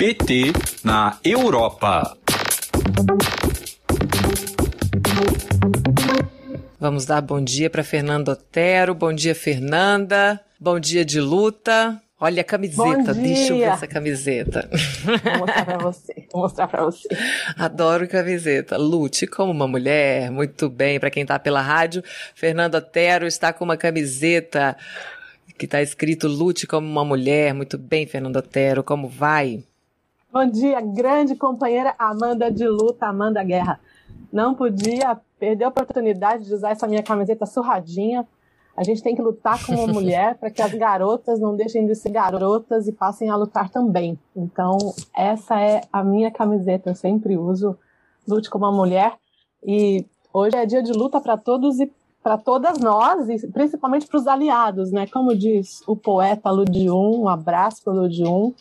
PT na Europa. Vamos dar bom dia para Fernando Otero. Bom dia, Fernanda. Bom dia de luta. Olha a camiseta, deixa eu ver essa camiseta. Vou mostrar pra você, vou mostrar pra você. Adoro camiseta. Lute como uma mulher, muito bem. Para quem tá pela rádio, Fernando Otero está com uma camiseta que está escrito Lute como uma mulher. Muito bem, Fernando Otero, como vai? Bom dia, grande companheira Amanda de luta, Amanda Guerra. Não podia perder a oportunidade de usar essa minha camiseta surradinha a gente tem que lutar como mulher para que as garotas não deixem de ser garotas e passem a lutar também. Então, essa é a minha camiseta, eu sempre uso. Lute como uma mulher. E hoje é dia de luta para todos e para todas nós, e principalmente para os aliados, né? Como diz o poeta Ludium, um abraço para o Ludium.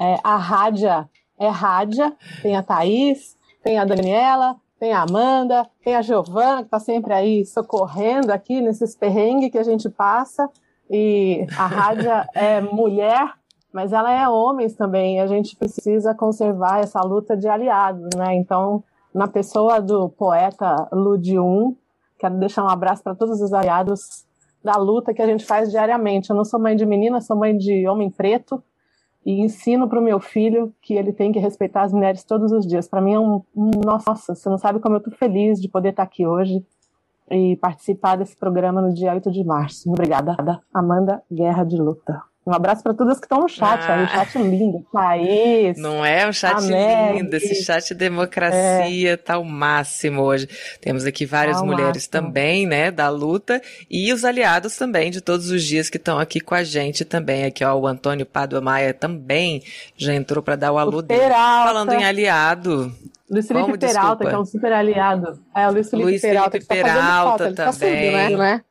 É, a Rádia é Rádia, tem a Thaís, tem a Daniela, tem a Amanda, tem a Giovana, que está sempre aí socorrendo aqui nesses perrengues que a gente passa. E a Rádia é mulher, mas ela é homens também. E a gente precisa conservar essa luta de aliados, né? Então, na pessoa do poeta Ludium, quero deixar um abraço para todos os aliados da luta que a gente faz diariamente. Eu não sou mãe de menina, sou mãe de homem preto e ensino para o meu filho que ele tem que respeitar as mulheres todos os dias. Para mim é um, um, nossa, você não sabe como eu estou feliz de poder estar aqui hoje e participar desse programa no dia 8 de março. Obrigada, Amanda Guerra de Luta. Um abraço para todas que estão no chat, ah. aí, um chat lindo. Thaís. Não é um chat lindo, esse chat democracia é. tá o máximo hoje. Temos aqui várias tá mulheres máximo. também, né, da luta, e os aliados também de todos os dias que estão aqui com a gente também. Aqui, ó, o Antônio Padua Maia também já entrou para dar o alô dele. Peralta. Falando em aliado. Luiz Felipe Como, Peralta, desculpa? que é um super aliado. É, o Luiz Felipe Luiz Peralta. Felipe Peralta, tá também. Tá subindo, né?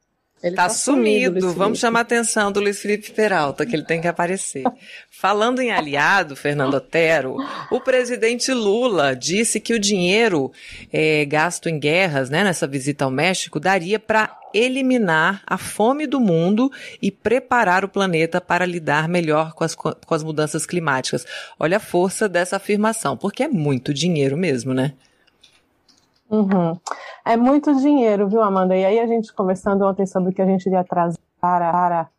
Ele tá, tá sumido. sumido Vamos chamar a atenção do Luiz Felipe Peralta, que ele tem que aparecer. Falando em aliado, Fernando Otero, o presidente Lula disse que o dinheiro é, gasto em guerras, né, nessa visita ao México, daria para eliminar a fome do mundo e preparar o planeta para lidar melhor com as, com as mudanças climáticas. Olha a força dessa afirmação, porque é muito dinheiro mesmo, né? Uhum. É muito dinheiro, viu, Amanda? E aí a gente conversando ontem sobre o que a gente ia trazer para, para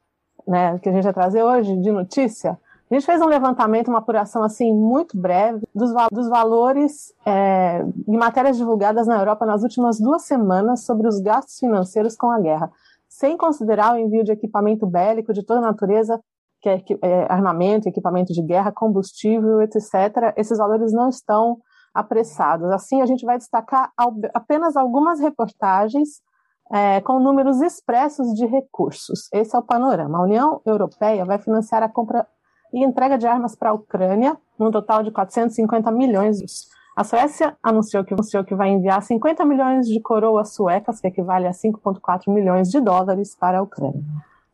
né, o que a gente ia trazer hoje de notícia, a gente fez um levantamento, uma apuração assim muito breve dos, dos valores é, em matérias divulgadas na Europa nas últimas duas semanas sobre os gastos financeiros com a guerra, sem considerar o envio de equipamento bélico de toda natureza, que é, é armamento, equipamento de guerra, combustível, etc. Esses valores não estão apressados. Assim, a gente vai destacar apenas algumas reportagens é, com números expressos de recursos. Esse é o panorama. A União Europeia vai financiar a compra e entrega de armas para a Ucrânia, num total de 450 milhões. A Suécia anunciou que, anunciou que vai enviar 50 milhões de coroas suecas, que equivale a 5,4 milhões de dólares, para a Ucrânia.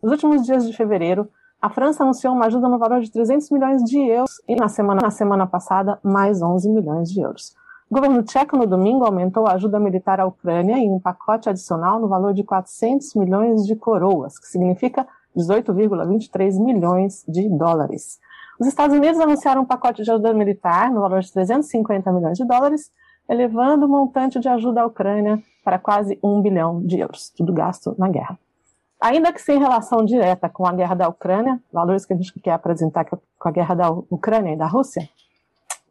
Nos últimos dias de fevereiro, a França anunciou uma ajuda no valor de 300 milhões de euros e na semana, na semana passada mais 11 milhões de euros. O governo tcheco no domingo aumentou a ajuda militar à Ucrânia em um pacote adicional no valor de 400 milhões de coroas, que significa 18,23 milhões de dólares. Os Estados Unidos anunciaram um pacote de ajuda militar no valor de 350 milhões de dólares, elevando o montante de ajuda à Ucrânia para quase 1 bilhão de euros, tudo gasto na guerra ainda que sem relação direta com a guerra da Ucrânia, valores que a gente quer apresentar com a guerra da Ucrânia e da Rússia,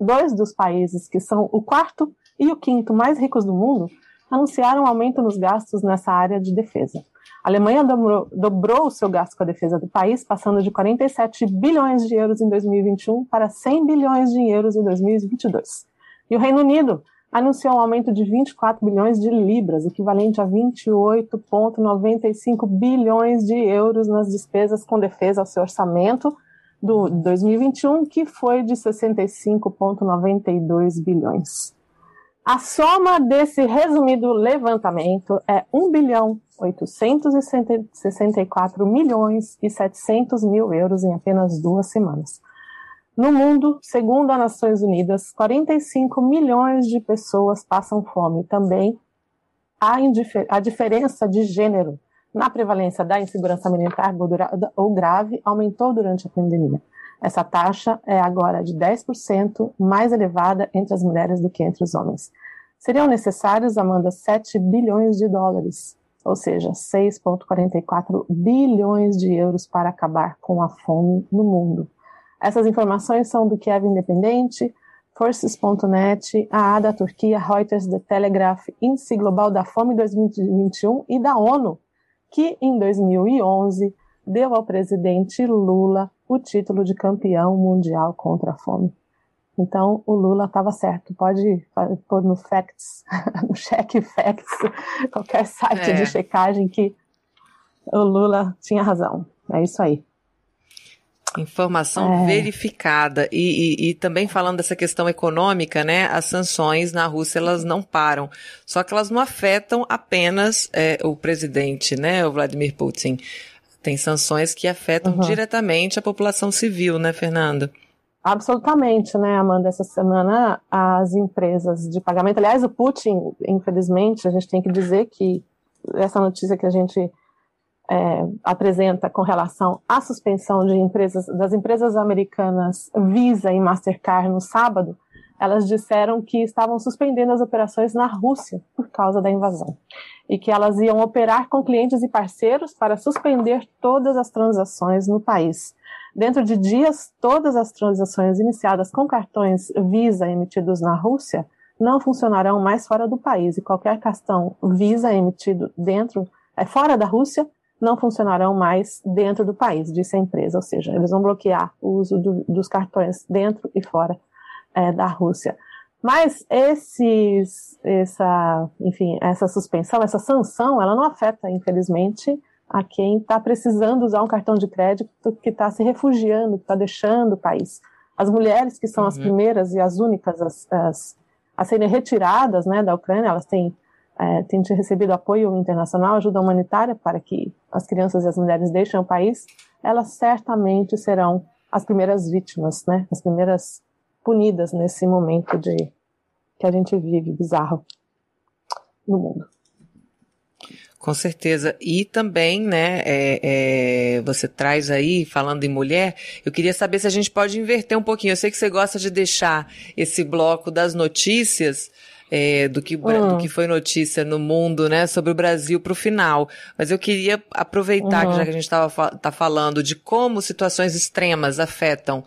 dois dos países que são o quarto e o quinto mais ricos do mundo anunciaram um aumento nos gastos nessa área de defesa. A Alemanha dobrou, dobrou o seu gasto com a defesa do país, passando de 47 bilhões de euros em 2021 para 100 bilhões de euros em 2022. E o Reino Unido anunciou um aumento de 24 bilhões de libras, equivalente a 28,95 bilhões de euros nas despesas com defesa ao seu orçamento do 2021, que foi de 65,92 bilhões. A soma desse resumido levantamento é 1 bilhão 864 milhões e 700 mil euros em apenas duas semanas. No mundo, segundo as Nações Unidas, 45 milhões de pessoas passam fome. Também a, a diferença de gênero na prevalência da insegurança alimentar ou grave aumentou durante a pandemia. Essa taxa é agora de 10% mais elevada entre as mulheres do que entre os homens. Seriam necessários, Amanda, 7 bilhões de dólares, ou seja, 6,44 bilhões de euros para acabar com a fome no mundo. Essas informações são do Kiev Independente, Forces.net, a ADA Turquia, Reuters, The Telegraph, Índice Global da Fome 2021 e da ONU, que em 2011 deu ao presidente Lula o título de campeão mundial contra a fome. Então, o Lula estava certo. Pode pôr no Facts, no Check Facts, qualquer site é. de checagem que o Lula tinha razão. É isso aí. Informação é. verificada. E, e, e, também falando dessa questão econômica, né? As sanções na Rússia, elas não param. Só que elas não afetam apenas é, o presidente, né? O Vladimir Putin. Tem sanções que afetam uhum. diretamente a população civil, né, Fernando? Absolutamente, né, Amanda? Essa semana as empresas de pagamento, aliás, o Putin, infelizmente, a gente tem que dizer que essa notícia que a gente é, apresenta com relação à suspensão de empresas das empresas americanas Visa e Mastercard no sábado, elas disseram que estavam suspendendo as operações na Rússia por causa da invasão e que elas iam operar com clientes e parceiros para suspender todas as transações no país. Dentro de dias, todas as transações iniciadas com cartões Visa emitidos na Rússia não funcionarão mais fora do país e qualquer cartão Visa emitido dentro, é, fora da Rússia não funcionarão mais dentro do país, disse a empresa, ou seja, eles vão bloquear o uso do, dos cartões dentro e fora é, da Rússia. Mas esses, essa, enfim, essa suspensão, essa sanção, ela não afeta, infelizmente, a quem está precisando usar um cartão de crédito, que está se refugiando, que está deixando o país. As mulheres, que são uhum. as primeiras e as únicas as, as, a serem retiradas né, da Ucrânia, elas têm, é, têm recebido apoio internacional, ajuda humanitária para que as crianças e as mulheres deixem o país, elas certamente serão as primeiras vítimas, né, as primeiras punidas nesse momento de que a gente vive bizarro no mundo. Com certeza. E também, né, é, é, você traz aí, falando em mulher, eu queria saber se a gente pode inverter um pouquinho. Eu sei que você gosta de deixar esse bloco das notícias, é, do, que, uhum. do que foi notícia no mundo, né, sobre o Brasil para o final. Mas eu queria aproveitar, uhum. já que a gente estava tá falando de como situações extremas afetam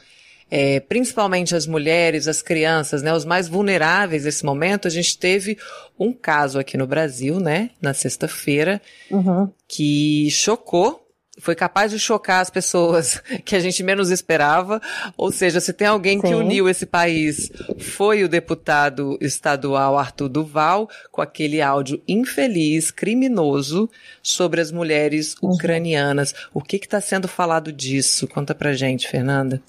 é, principalmente as mulheres, as crianças, né, os mais vulneráveis nesse momento, a gente teve um caso aqui no Brasil, né, na sexta-feira, uhum. que chocou foi capaz de chocar as pessoas que a gente menos esperava. Ou seja, se tem alguém Sim. que uniu esse país, foi o deputado estadual Arthur Duval, com aquele áudio infeliz, criminoso, sobre as mulheres uhum. ucranianas. O que está sendo falado disso? Conta pra gente, Fernanda.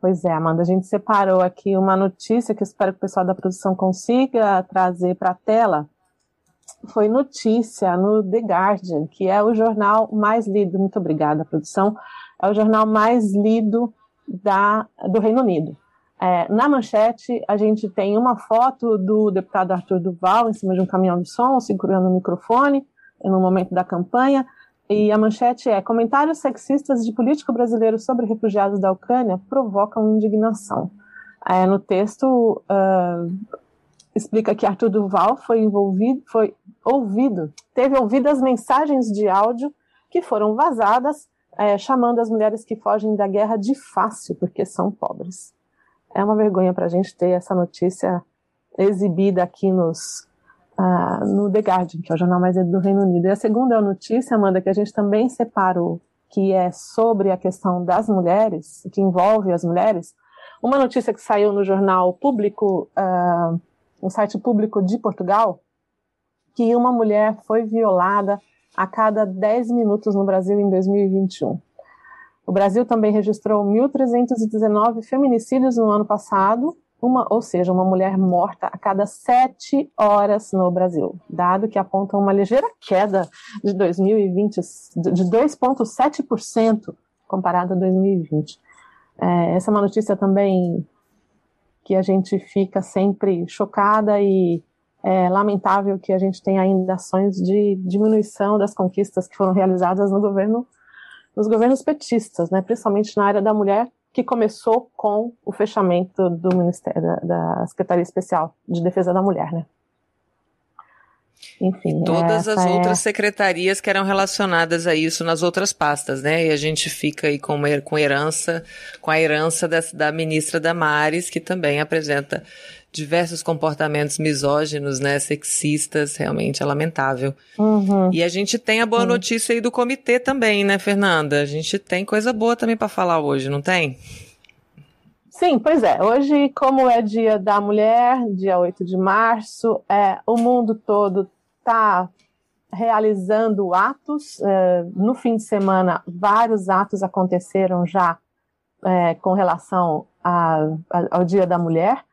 Pois é, Amanda, a gente separou aqui uma notícia que espero que o pessoal da produção consiga trazer para a tela. Foi notícia no The Guardian, que é o jornal mais lido, muito obrigada, produção, é o jornal mais lido da, do Reino Unido. É, na manchete, a gente tem uma foto do deputado Arthur Duval em cima de um caminhão de som, segurando o microfone, no momento da campanha. E a manchete é: comentários sexistas de político brasileiro sobre refugiados da Ucrânia provocam indignação. É, no texto uh, explica que Arthur Duval foi envolvido, foi ouvido, teve ouvido as mensagens de áudio que foram vazadas, é, chamando as mulheres que fogem da guerra de fácil porque são pobres. É uma vergonha para a gente ter essa notícia exibida aqui nos uh, no The Guardian, que é o jornal mais do Reino Unido. E a segunda notícia, Amanda, que a gente também separou, que é sobre a questão das mulheres, que envolve as mulheres. Uma notícia que saiu no jornal público, uh, no site público de Portugal, que uma mulher foi violada a cada 10 minutos no Brasil em 2021. O Brasil também registrou 1.319 feminicídios no ano passado, uma, ou seja, uma mulher morta a cada sete horas no Brasil, dado que aponta uma ligeira queda de 2020 de 2,7% comparado a 2020. É, essa é uma notícia também que a gente fica sempre chocada e é lamentável que a gente tenha ainda ações de diminuição das conquistas que foram realizadas no governo, nos governos petistas, né, principalmente na área da mulher, que começou com o fechamento do Ministério da, da Secretaria Especial de Defesa da Mulher, né? Enfim. Todas as é... outras secretarias que eram relacionadas a isso nas outras pastas, né? E a gente fica aí com, com herança, com a herança da, da ministra Damares, que também apresenta diversos comportamentos misóginos, né, sexistas, realmente é lamentável. Uhum. E a gente tem a boa uhum. notícia aí do comitê também, né, Fernanda? A gente tem coisa boa também para falar hoje, não tem? Sim, pois é. Hoje, como é dia da mulher, dia 8 de março, é, o mundo todo está realizando atos. É, no fim de semana, vários atos aconteceram já é, com relação a, a, ao Dia da Mulher.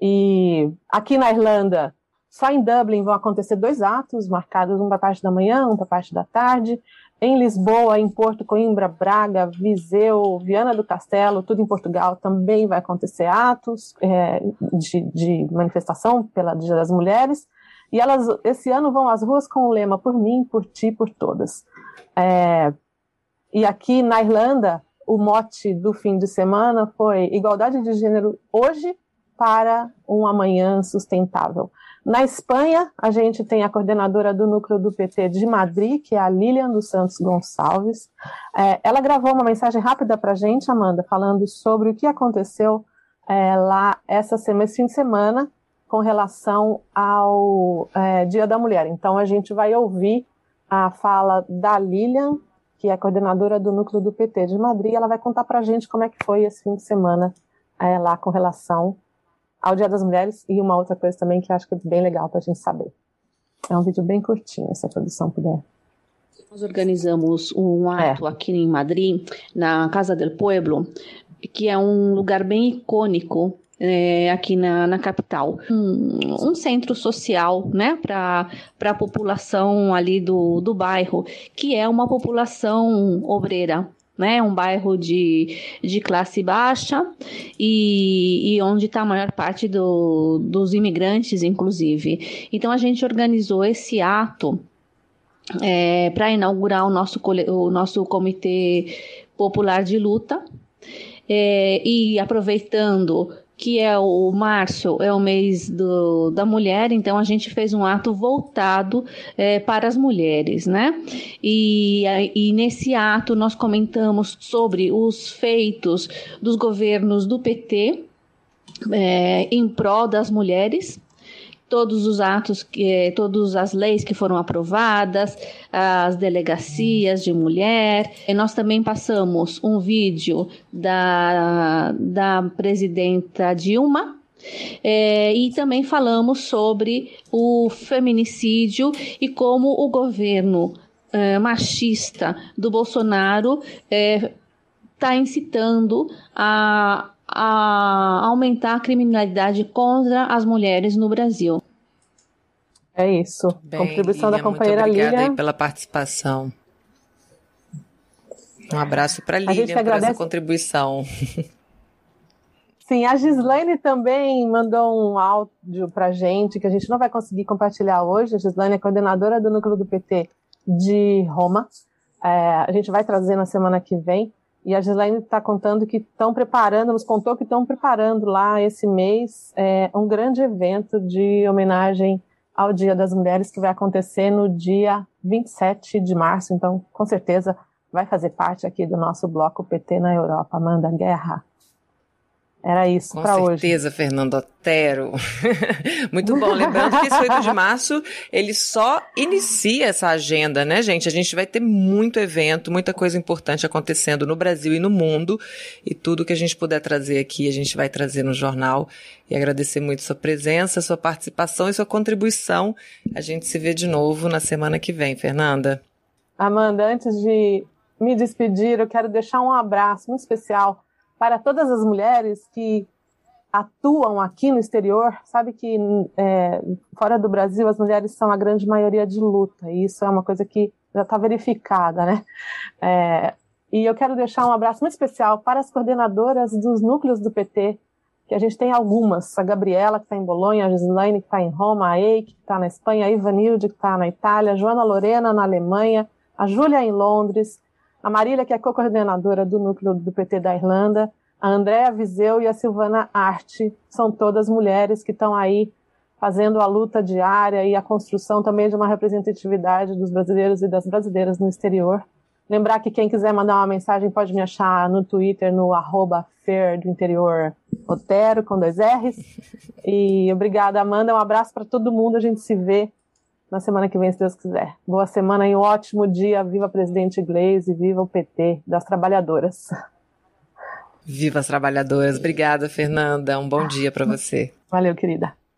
E aqui na Irlanda, só em Dublin vão acontecer dois atos marcados, um para a parte da manhã, um para a parte da tarde. Em Lisboa, em Porto Coimbra, Braga, Viseu, Viana do Castelo, tudo em Portugal, também vai acontecer atos é, de, de, manifestação pela Dia das Mulheres. E elas, esse ano, vão às ruas com o lema Por mim, por ti, por todas. É, e aqui na Irlanda, o mote do fim de semana foi Igualdade de Gênero hoje para um amanhã sustentável. Na Espanha, a gente tem a coordenadora do núcleo do PT de Madrid, que é a Lilian dos Santos Gonçalves. É, ela gravou uma mensagem rápida para a gente, Amanda, falando sobre o que aconteceu é, lá essa semana, esse fim de semana com relação ao é, Dia da Mulher. Então, a gente vai ouvir a fala da Lilian, que é coordenadora do núcleo do PT de Madrid. Ela vai contar para a gente como é que foi esse fim de semana é, lá com relação ao Dia das Mulheres e uma outra coisa também que acho que é bem legal para a gente saber. É um vídeo bem curtinho, se a produção puder. Nós organizamos um ato é. aqui em Madrid, na Casa del Pueblo, que é um lugar bem icônico é, aqui na, na capital. Um, um, centro social né, para a população ali do, do bairro, que é uma população obreira né? Um bairro de, de classe baixa e, e onde está a maior parte do, dos imigrantes, inclusive. Então a gente organizou esse ato é, para inaugurar o nosso, o nosso comitê popular de luta. É, e aproveitando que é o março, é o mês do, da mulher, então a gente fez um ato voltado é, para as mulheres, né? E, e nesse ato nós comentamos sobre os feitos dos governos do PT é, em prol das mulheres, todos os atos, que, todas as leis que foram aprovadas, as delegacias de mulher. E nós também passamos um vídeo da, da presidenta Dilma, é, e também falamos sobre o feminicídio e como o governo é, machista do Bolsonaro está é, incitando a a aumentar a criminalidade contra as mulheres no Brasil. É isso. Bem, Contribuição Lilian, da companheira muito obrigada Lilian. Pela participação. Um abraço para a Lilian por agradece... essa contribuição. Sim, a Gislaine também mandou um áudio para gente que a gente não vai conseguir compartilhar hoje. A Gislaine é coordenadora do núcleo do PT de Roma. É, a gente vai trazer na semana que vem. E a Gislaine está contando que estão preparando, nos contou que estão preparando lá esse mês é, um grande evento de homenagem ao Dia das Mulheres que vai acontecer no dia 27 de março. Então, com certeza, vai fazer parte aqui do nosso bloco PT na Europa. Amanda Guerra. Era isso para hoje. Com certeza, Fernando Otero. Muito bom. Lembrando que esse 8 de março, ele só inicia essa agenda, né, gente? A gente vai ter muito evento, muita coisa importante acontecendo no Brasil e no mundo. E tudo que a gente puder trazer aqui, a gente vai trazer no jornal. E agradecer muito sua presença, sua participação e sua contribuição. A gente se vê de novo na semana que vem, Fernanda. Amanda, antes de me despedir, eu quero deixar um abraço muito especial para todas as mulheres que atuam aqui no exterior, sabe que é, fora do Brasil as mulheres são a grande maioria de luta, e isso é uma coisa que já está verificada, né? É, e eu quero deixar um abraço muito especial para as coordenadoras dos núcleos do PT, que a gente tem algumas, a Gabriela, que está em Bolonha, a Gislaine, que está em Roma, a Eike, que está na Espanha, a Ivanilde, que está na Itália, a Joana Lorena, na Alemanha, a Júlia, em Londres, a Marília, que é co-coordenadora do núcleo do PT da Irlanda, A Andréa Viseu e a Silvana Arte são todas mulheres que estão aí fazendo a luta diária e a construção também de uma representatividade dos brasileiros e das brasileiras no exterior. Lembrar que quem quiser mandar uma mensagem pode me achar no Twitter, no arroba do Interior Otero, com dois R's. E obrigada, Amanda. Um abraço para todo mundo. A gente se vê na semana que vem, se Deus quiser. Boa semana e um ótimo dia. Viva presidente Gleisi, viva o PT das trabalhadoras. Viva as trabalhadoras. Obrigada, Fernanda. Um bom dia para você. Valeu, querida.